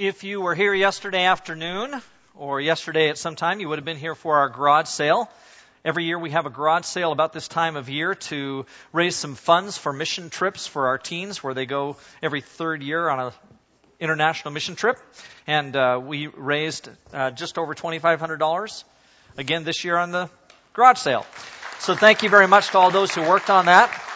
If you were here yesterday afternoon or yesterday at some time, you would have been here for our garage sale. Every year we have a garage sale about this time of year to raise some funds for mission trips for our teens, where they go every third year on a international mission trip. And uh, we raised uh, just over $2,500 again this year on the garage sale. So thank you very much to all those who worked on that.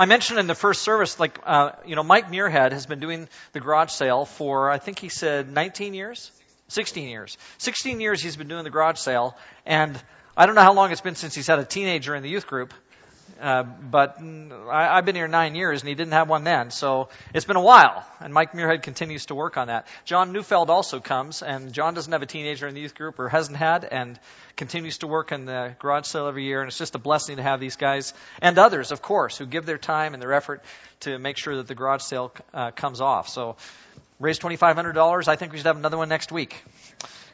I mentioned in the first service, like, uh, you know, Mike Muirhead has been doing the garage sale for, I think he said 19 years? 16 years. 16 years he's been doing the garage sale, and I don't know how long it's been since he's had a teenager in the youth group, uh, but I, I've been here nine years and he didn't have one then, so it's been a while. And Mike Muirhead continues to work on that. John Neufeld also comes, and John doesn't have a teenager in the youth group or hasn't had, and continues to work in the garage sale every year. And it's just a blessing to have these guys and others, of course, who give their time and their effort to make sure that the garage sale uh, comes off. So raise $2,500. I think we should have another one next week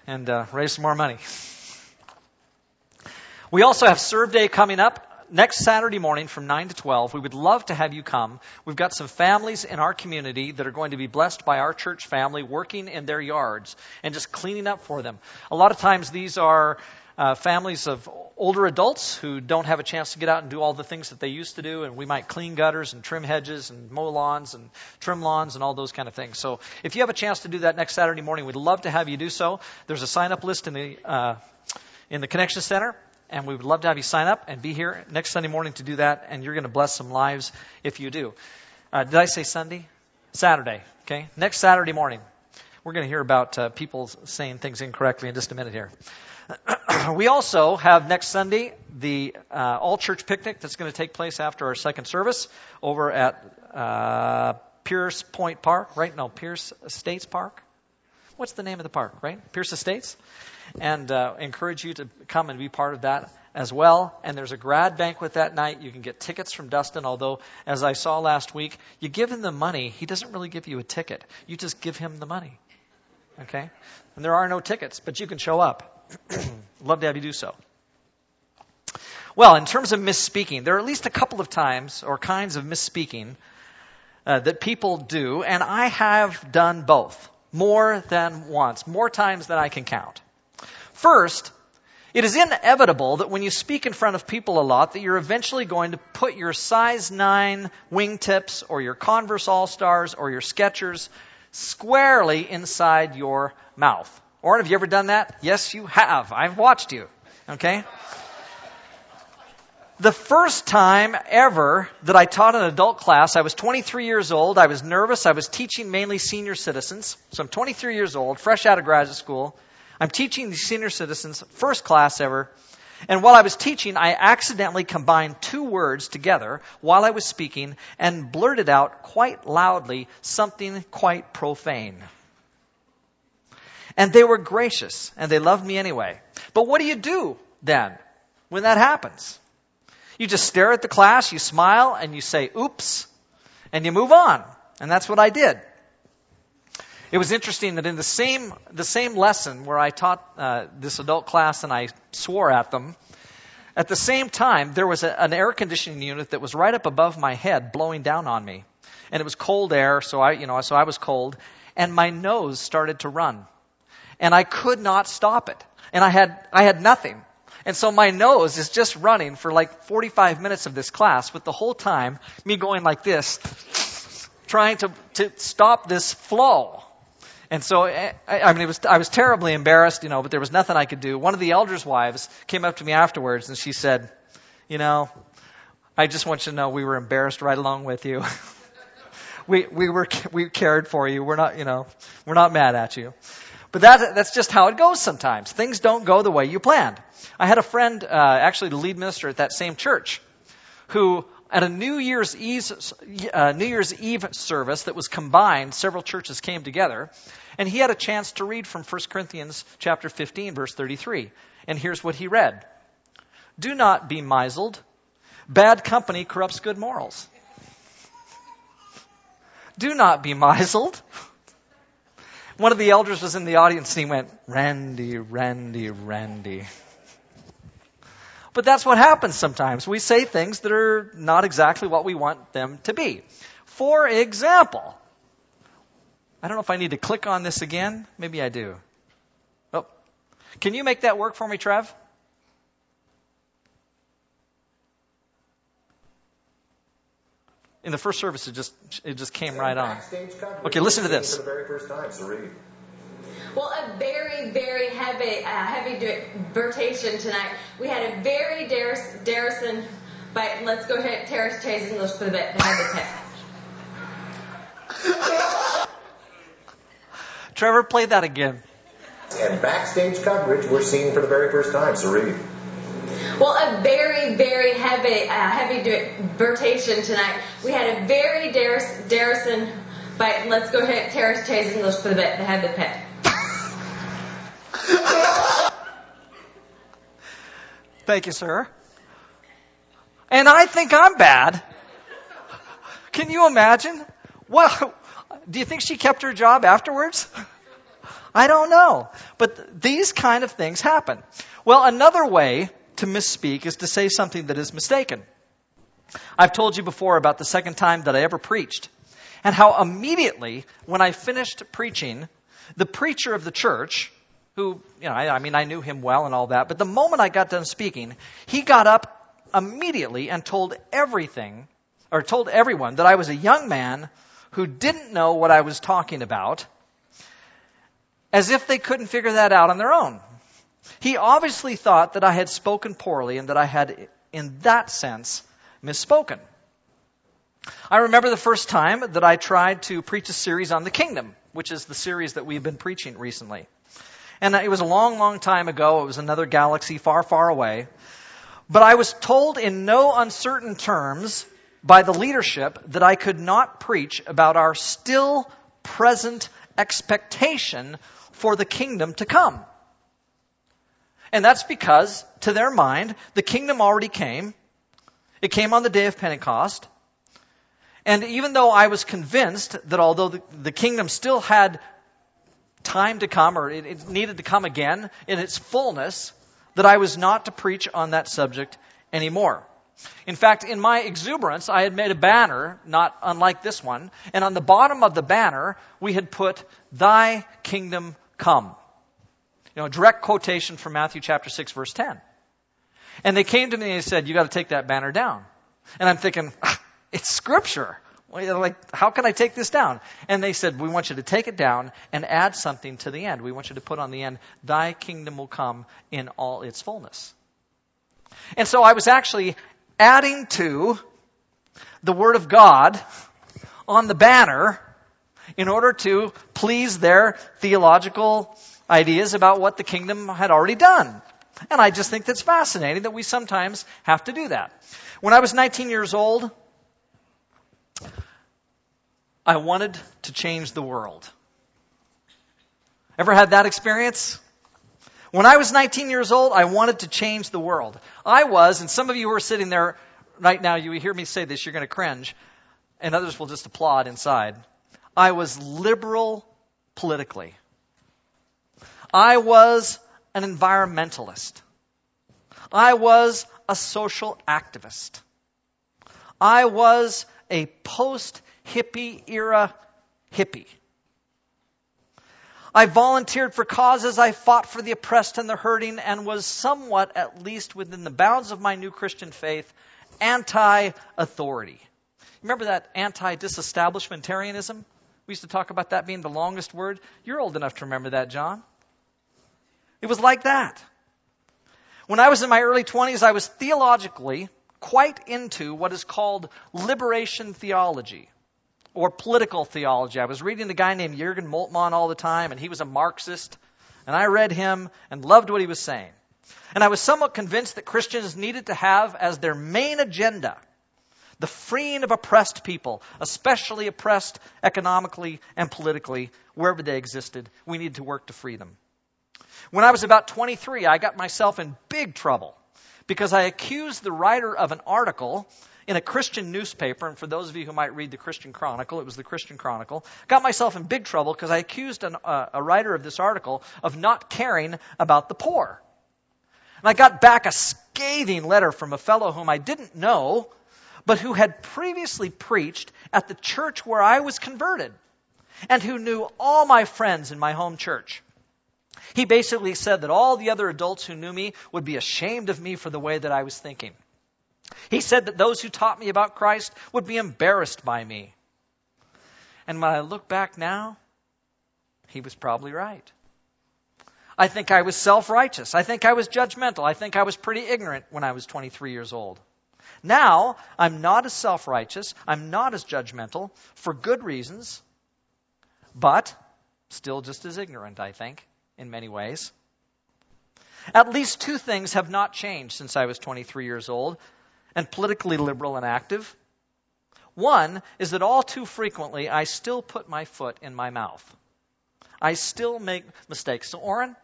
and uh, raise some more money. We also have Serve Day coming up next Saturday morning from 9 to 12. We would love to have you come. We've got some families in our community that are going to be blessed by our church family working in their yards and just cleaning up for them. A lot of times these are uh, families of older adults who don't have a chance to get out and do all the things that they used to do, and we might clean gutters and trim hedges and mow lawns and trim lawns and all those kind of things. So if you have a chance to do that next Saturday morning, we'd love to have you do so. There's a sign up list in the uh, in the Connection Center and we would love to have you sign up and be here next Sunday morning to do that, and you're going to bless some lives if you do. Uh, did I say Sunday? Saturday, okay? Next Saturday morning. We're going to hear about uh, people saying things incorrectly in just a minute here. we also have next Sunday the uh, all church picnic that's going to take place after our second service over at uh, Pierce Point Park, right? No, Pierce Estates Park. What's the name of the park, right? Pierce Estates and uh, encourage you to come and be part of that as well. And there's a grad banquet that night. You can get tickets from Dustin, although, as I saw last week, you give him the money, he doesn't really give you a ticket. You just give him the money. Okay? And there are no tickets, but you can show up. Love to have you do so. Well, in terms of misspeaking, there are at least a couple of times or kinds of misspeaking uh, that people do, and I have done both more than once, more times than I can count. First, it is inevitable that when you speak in front of people a lot, that you're eventually going to put your size 9 wingtips or your Converse All-Stars or your Skechers squarely inside your mouth. Or have you ever done that? Yes, you have. I've watched you. Okay? The first time ever that I taught an adult class, I was 23 years old. I was nervous. I was teaching mainly senior citizens. So I'm 23 years old, fresh out of graduate school. I'm teaching the senior citizens, first class ever. And while I was teaching, I accidentally combined two words together while I was speaking and blurted out quite loudly something quite profane. And they were gracious and they loved me anyway. But what do you do then when that happens? You just stare at the class, you smile, and you say, oops, and you move on. And that's what I did. It was interesting that in the same, the same lesson where I taught uh, this adult class and I swore at them, at the same time, there was a, an air conditioning unit that was right up above my head blowing down on me. And it was cold air, so I, you know, so I was cold. And my nose started to run. And I could not stop it. And I had, I had nothing. And so my nose is just running for like 45 minutes of this class with the whole time me going like this, trying to, to stop this flow. And so, eh, I, I mean, it was, I was terribly embarrassed, you know, but there was nothing I could do. One of the elders' wives came up to me afterwards and she said, you know, I just want you to know we were embarrassed right along with you. we, we were, we cared for you. We're not, you know, we're not mad at you. But that, that's just how it goes sometimes. Things don't go the way you planned. I had a friend, uh, actually the lead minister at that same church, who at a New Year's Eve, uh, New Year's Eve service that was combined, several churches came together, and he had a chance to read from 1 Corinthians chapter 15 verse 33. And here's what he read. Do not be misled. Bad company corrupts good morals. Do not be misled. One of the elders was in the audience and he went, Randy, Randy, Randy. But that's what happens sometimes. We say things that are not exactly what we want them to be. For example, I don't know if I need to click on this again. Maybe I do. Oh. Can you make that work for me, Trev? In the first service, it just it just came right on. Okay, listen to this. For the very first time, so read. Well, a very, very heavy, uh, heavy divertation tonight. We had a very Darrison, but let's go ahead, Terrace Chase English for the bit. Trevor, play that again. And backstage coverage we're seeing for the very first time, so read. Well, a very, very heavy, uh, heavy divertation tonight. We had a very Darris, Darrison, but let's go ahead, Terrace Chase English for the bit, the pit. Thank you, sir. And I think I'm bad. Can you imagine? Well, do you think she kept her job afterwards? I don't know. But these kind of things happen. Well, another way to misspeak is to say something that is mistaken. I've told you before about the second time that I ever preached and how immediately when I finished preaching, the preacher of the church, who, you know, I, I mean, I knew him well and all that, but the moment I got done speaking, he got up immediately and told everything, or told everyone that I was a young man who didn't know what I was talking about, as if they couldn't figure that out on their own. He obviously thought that I had spoken poorly and that I had, in that sense, misspoken. I remember the first time that I tried to preach a series on the kingdom, which is the series that we've been preaching recently. And it was a long, long time ago. It was another galaxy far, far away. But I was told in no uncertain terms by the leadership that I could not preach about our still present expectation for the kingdom to come. And that's because, to their mind, the kingdom already came. It came on the day of Pentecost. And even though I was convinced that although the, the kingdom still had time to come, or it, it needed to come again in its fullness, that I was not to preach on that subject anymore. In fact, in my exuberance, I had made a banner, not unlike this one, and on the bottom of the banner, we had put, Thy kingdom come. You know, direct quotation from Matthew chapter 6, verse 10. And they came to me and they said, You got to take that banner down. And I'm thinking, It's scripture. Like, how can I take this down? And they said, We want you to take it down and add something to the end. We want you to put on the end, Thy kingdom will come in all its fullness. And so I was actually adding to the Word of God on the banner in order to please their theological ideas about what the kingdom had already done. And I just think that's fascinating that we sometimes have to do that. When I was 19 years old, I wanted to change the world. Ever had that experience? When I was 19 years old, I wanted to change the world. I was, and some of you who are sitting there right now, you hear me say this, you're going to cringe, and others will just applaud inside. I was liberal politically. I was an environmentalist. I was a social activist. I was a post hippie era hippie. I volunteered for causes. I fought for the oppressed and the hurting and was somewhat, at least within the bounds of my new Christian faith, anti authority. Remember that anti disestablishmentarianism? We used to talk about that being the longest word. You're old enough to remember that, John. It was like that. When I was in my early 20s, I was theologically quite into what is called liberation theology or political theology. I was reading a guy named Jurgen Moltmann all the time, and he was a Marxist. And I read him and loved what he was saying. And I was somewhat convinced that Christians needed to have as their main agenda the freeing of oppressed people, especially oppressed economically and politically, wherever they existed. We needed to work to free them. When I was about 23, I got myself in big trouble because I accused the writer of an article in a Christian newspaper, and for those of you who might read the Christian Chronicle, it was the Christian Chronicle, got myself in big trouble because I accused an, uh, a writer of this article of not caring about the poor. And I got back a scathing letter from a fellow whom I didn't know, but who had previously preached at the church where I was converted. and who knew all my friends in my home church. He basically said that all the other adults who knew me would be ashamed of me for the way that I was thinking. He said that those who taught me about Christ would be embarrassed by me. And when I look back now, he was probably right. I think I was self righteous. I think I was judgmental. I think I was pretty ignorant when I was 23 years old. Now, I'm not as self righteous. I'm not as judgmental for good reasons, but still just as ignorant, I think, in many ways. At least two things have not changed since I was 23 years old and politically liberal and active. One is that all too frequently I still put my foot in my mouth. I still make mistakes. So, Orrin,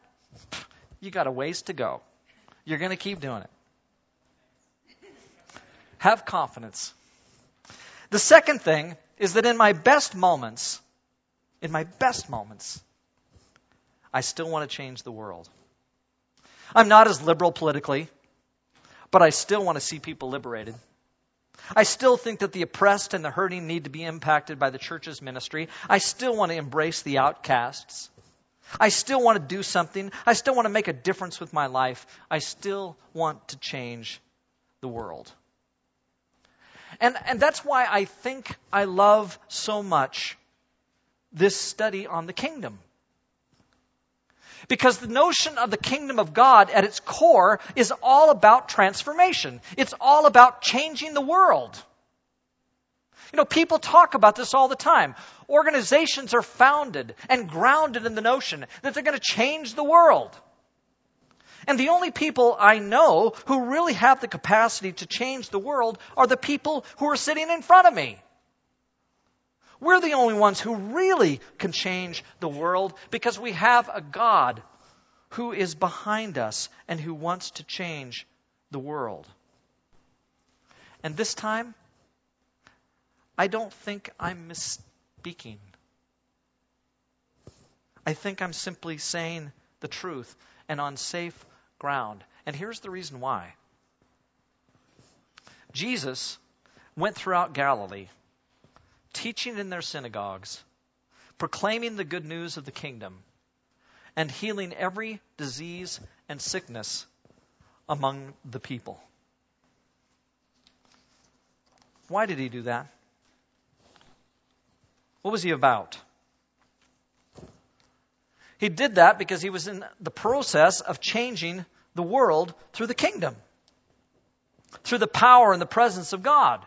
you got a ways to go. You're going to keep doing it. Have confidence. The second thing is that in my best moments, in my best moments, I still want to change the world. I'm not as liberal politically, but I still want to see people liberated. I still think that the oppressed and the hurting need to be impacted by the church's ministry. I still want to embrace the outcasts. I still want to do something. I still want to make a difference with my life. I still want to change the world. And, and that's why I think I love so much this study on the kingdom. Because the notion of the kingdom of God at its core is all about transformation. It's all about changing the world. You know, people talk about this all the time. Organizations are founded and grounded in the notion that they're going to change the world. And the only people I know who really have the capacity to change the world are the people who are sitting in front of me. We're the only ones who really can change the world because we have a God who is behind us and who wants to change the world. And this time, I don't think I'm misspeaking. I think I'm simply saying the truth and on safe ground. And here's the reason why Jesus went throughout Galilee teaching in their synagogues, proclaiming the good news of the kingdom, and healing every disease and sickness among the people. Why did he do that? What was he about? He did that because he was in the process of changing the world through the kingdom, through the power and the presence of God.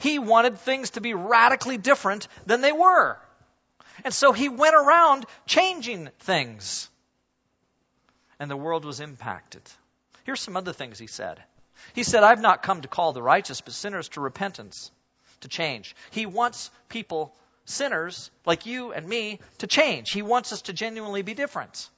He wanted things to be radically different than they were. And so he went around changing things. And the world was impacted. Here's some other things he said. He said, I've not come to call the righteous, but sinners to repentance, to change. He wants people, sinners like you and me, to change. He wants us to genuinely be different.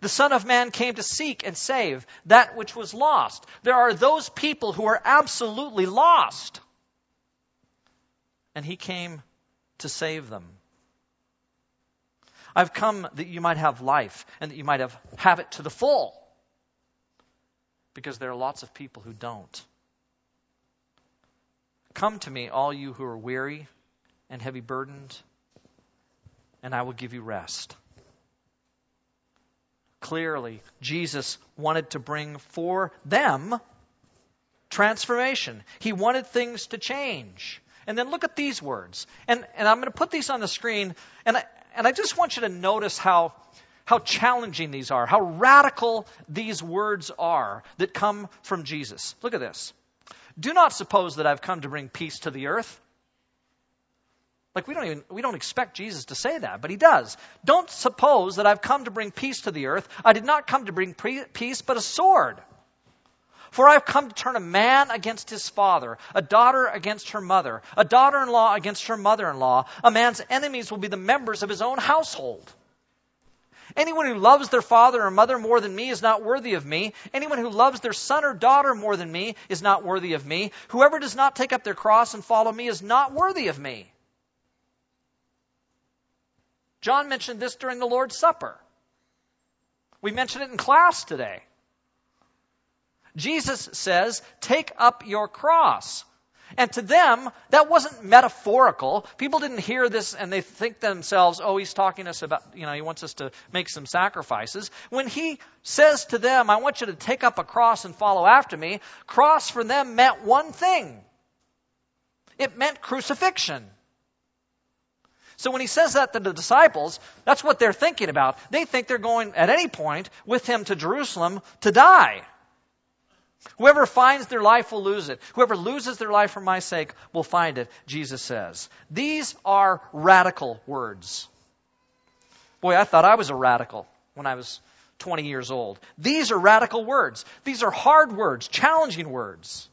The Son of Man came to seek and save that which was lost. There are those people who are absolutely lost. And He came to save them. I've come that you might have life and that you might have, have it to the full. Because there are lots of people who don't. Come to me, all you who are weary and heavy burdened, and I will give you rest clearly Jesus wanted to bring for them transformation. He wanted things to change. And then look at these words. And, and I'm going to put these on the screen. And I, and I just want you to notice how, how challenging these are, how radical these words are that come from Jesus. Look at this. Do not suppose that I've come to bring peace to the earth. Like we don't even we don't expect Jesus to say that, but he does. Don't suppose that I've come to bring peace to the earth. I did not come to bring peace, but a sword. For I've come to turn a man against his father, a daughter against her mother, a daughter in law against her mother in law. A man's enemies will be the members of his own household. Anyone who loves their father or mother more than me is not worthy of me. Anyone who loves their son or daughter more than me is not worthy of me. Whoever does not take up their cross and follow me is not worthy of me. John mentioned this during the Lord's Supper. We mentioned it in class today. Jesus says, Take up your cross. And to them, that wasn't metaphorical. People didn't hear this and they think themselves, oh, he's talking to us about, you know, he wants us to make some sacrifices. When he says to them, I want you to take up a cross and follow after me, cross for them meant one thing. It meant crucifixion. So when he says that to the disciples, that's what they're thinking about. They think they're going at any point with him to Jerusalem to die. Whoever finds their life will lose it. Whoever loses their life for my sake will find it, Jesus says. These are radical words. Boy, I thought I was a radical when I was 20 years old. These are radical words. These are hard words, challenging words.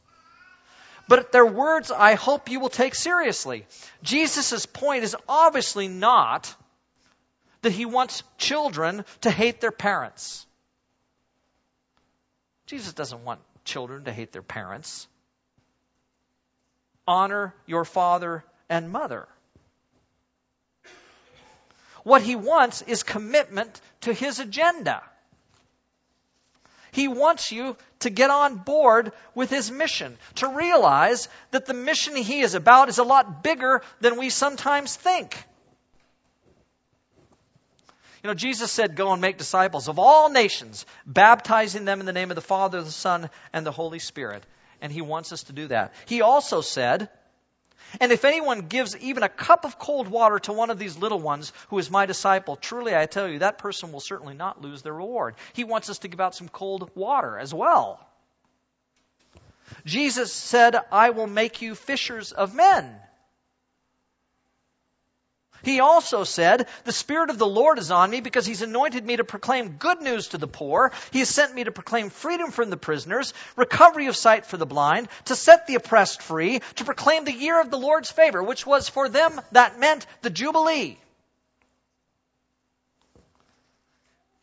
But they're words I hope you will take seriously. Jesus' point is obviously not that he wants children to hate their parents. Jesus doesn't want children to hate their parents. Honor your father and mother. What he wants is commitment to his agenda. He wants you to get on board with his mission, to realize that the mission he is about is a lot bigger than we sometimes think. You know, Jesus said, Go and make disciples of all nations, baptizing them in the name of the Father, the Son, and the Holy Spirit. And he wants us to do that. He also said, and if anyone gives even a cup of cold water to one of these little ones who is my disciple, truly I tell you, that person will certainly not lose their reward. He wants us to give out some cold water as well. Jesus said, I will make you fishers of men. He also said, The Spirit of the Lord is on me because He's anointed me to proclaim good news to the poor. He has sent me to proclaim freedom from the prisoners, recovery of sight for the blind, to set the oppressed free, to proclaim the year of the Lord's favor, which was for them that meant the Jubilee.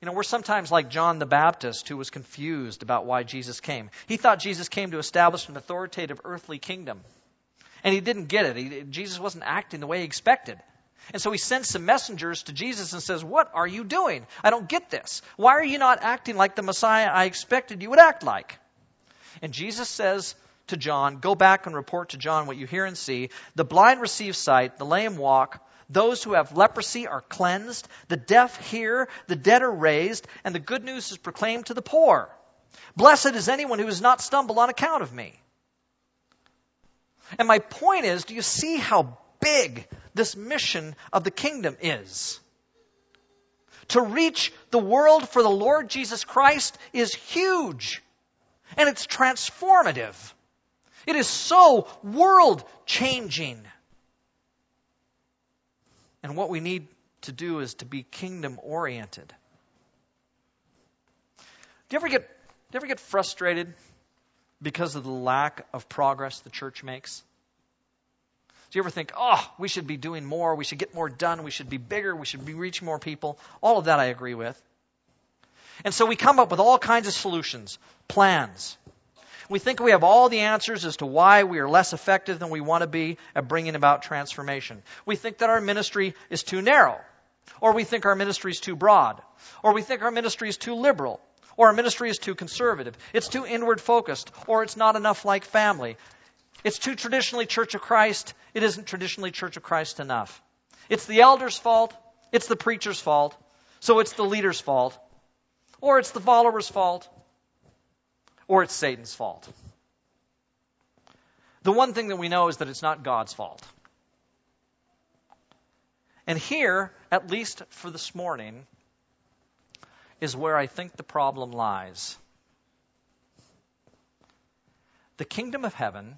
You know, we're sometimes like John the Baptist who was confused about why Jesus came. He thought Jesus came to establish an authoritative earthly kingdom. And he didn't get it. He, Jesus wasn't acting the way he expected. And so he sends some messengers to Jesus and says, What are you doing? I don't get this. Why are you not acting like the Messiah I expected you would act like? And Jesus says to John, Go back and report to John what you hear and see. The blind receive sight, the lame walk, those who have leprosy are cleansed, the deaf hear, the dead are raised, and the good news is proclaimed to the poor. Blessed is anyone who does not stumble on account of me. And my point is, do you see how big this mission of the kingdom is. To reach the world for the Lord Jesus Christ is huge. And it's transformative. It is so world changing. And what we need to do is to be kingdom oriented. Do you ever get do you ever get frustrated because of the lack of progress the church makes? Do you ever think, oh, we should be doing more, we should get more done, we should be bigger, we should be reaching more people? All of that I agree with. And so we come up with all kinds of solutions, plans. We think we have all the answers as to why we are less effective than we want to be at bringing about transformation. We think that our ministry is too narrow, or we think our ministry is too broad, or we think our ministry is too liberal, or our ministry is too conservative. It's too inward focused, or it's not enough like family. It's too traditionally Church of Christ. It isn't traditionally Church of Christ enough. It's the elder's fault. It's the preacher's fault. So it's the leader's fault. Or it's the follower's fault. Or it's Satan's fault. The one thing that we know is that it's not God's fault. And here, at least for this morning, is where I think the problem lies. The kingdom of heaven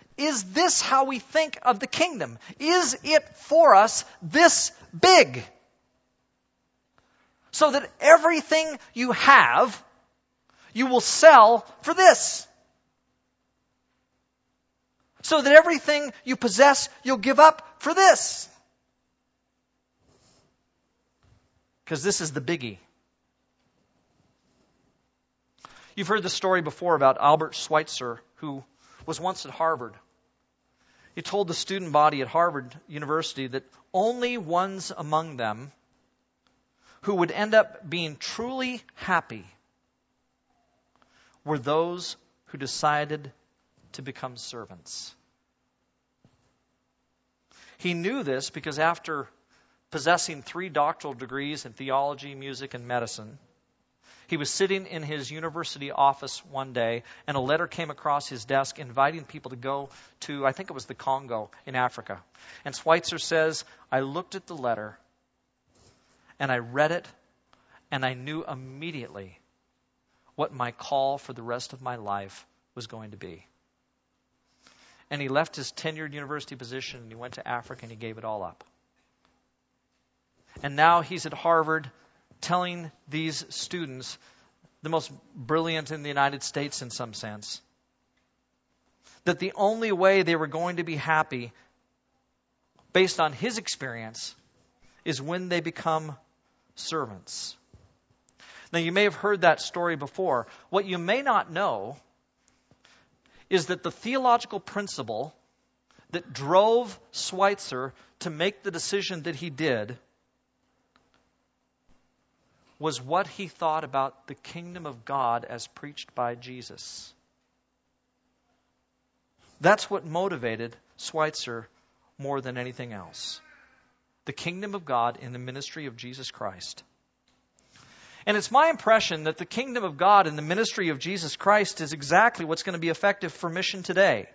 is this how we think of the kingdom? Is it for us this big? So that everything you have, you will sell for this. so that everything you possess you'll give up for this. Because this is the biggie. You've heard the story before about Albert Schweitzer, who was once at Harvard. He told the student body at Harvard University that only ones among them who would end up being truly happy were those who decided to become servants. He knew this because after possessing three doctoral degrees in theology, music, and medicine, he was sitting in his university office one day, and a letter came across his desk inviting people to go to, I think it was the Congo in Africa. And Schweitzer says, I looked at the letter, and I read it, and I knew immediately what my call for the rest of my life was going to be. And he left his tenured university position and he went to Africa and he gave it all up. And now he's at Harvard telling these students, the most brilliant in the United States in some sense, that the only way they were going to be happy, based on his experience, is when they become servants. Now, you may have heard that story before. What you may not know is that the theological principle that drove Schweitzer to make the decision that he did was what he thought about the kingdom of God as preached by Jesus. That's what motivated Schweitzer more than anything else. The kingdom of God in the ministry of Jesus Christ. And it's my impression that the kingdom of God in the ministry of Jesus Christ is exactly what's going to be effective for mission today.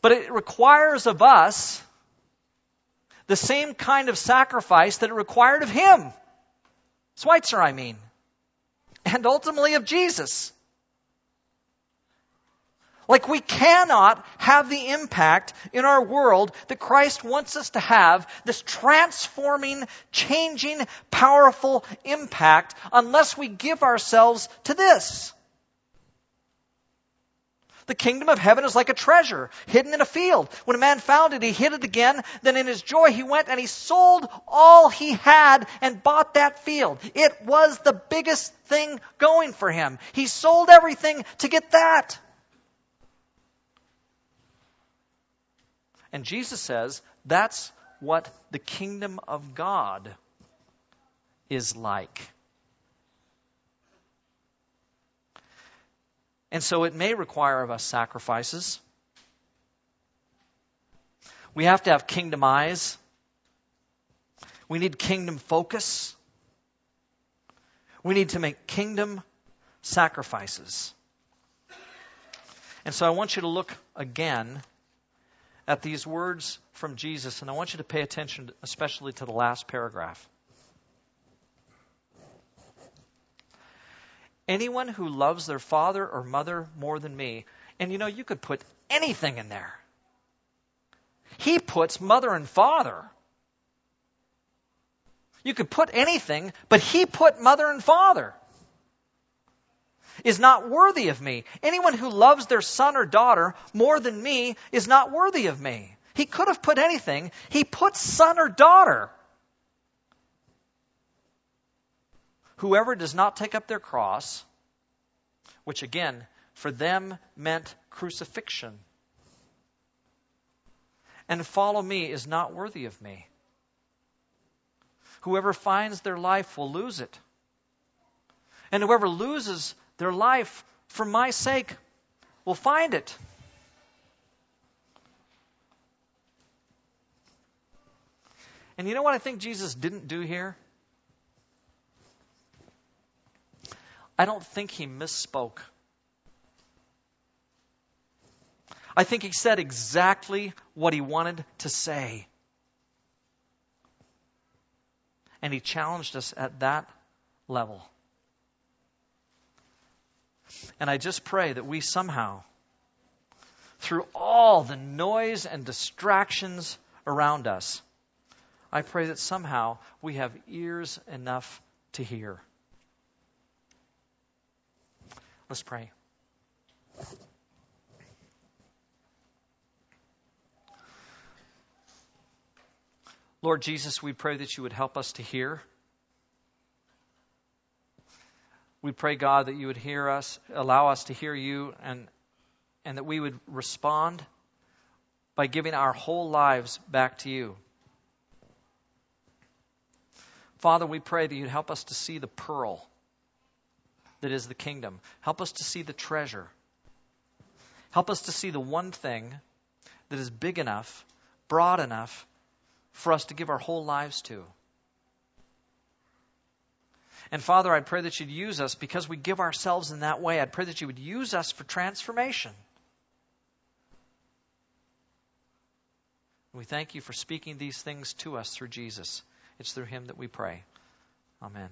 But it requires of us the same kind of sacrifice that it required of him. Schweitzer, I mean. And ultimately of Jesus. Like we cannot have the impact in our world that Christ wants us to have, this transforming, changing, powerful impact, unless we give ourselves to this. The kingdom of heaven is like a treasure hidden in a field. When a man found it, he hid it again. Then in his joy, he went and he sold all he had and bought that field. It was the biggest thing going for him. He sold everything to get that. And Jesus says that's what the kingdom of God is like. And so it may require of us sacrifices. We have to have kingdom eyes. We need kingdom focus. We need to make kingdom sacrifices. And so I want you to look again at these words from Jesus, and I want you to pay attention, especially to the last paragraph. Anyone who loves their father or mother more than me, and you know, you could put anything in there. He puts mother and father. You could put anything, but he put mother and father. Is not worthy of me. Anyone who loves their son or daughter more than me is not worthy of me. He could have put anything. He put son or daughter. Whoever does not take up their cross, which again, for them meant crucifixion, and follow me is not worthy of me. Whoever finds their life will lose it. And whoever loses their life for my sake will find it. And you know what I think Jesus didn't do here? I don't think he misspoke. I think he said exactly what he wanted to say. And he challenged us at that level. And I just pray that we somehow, through all the noise and distractions around us, I pray that somehow we have ears enough to hear. Let's pray. Lord Jesus, we pray that you would help us to hear. We pray, God, that you would hear us, allow us to hear you, and, and that we would respond by giving our whole lives back to you. Father, we pray that you'd help us to see the pearl that is the kingdom. Help us to see the treasure. Help us to see the one thing that is big enough, broad enough for us to give our whole lives to. And Father, I pray that you'd use us because we give ourselves in that way. I'd pray that you would use us for transformation. We thank you for speaking these things to us through Jesus. It's through him that we pray. Amen.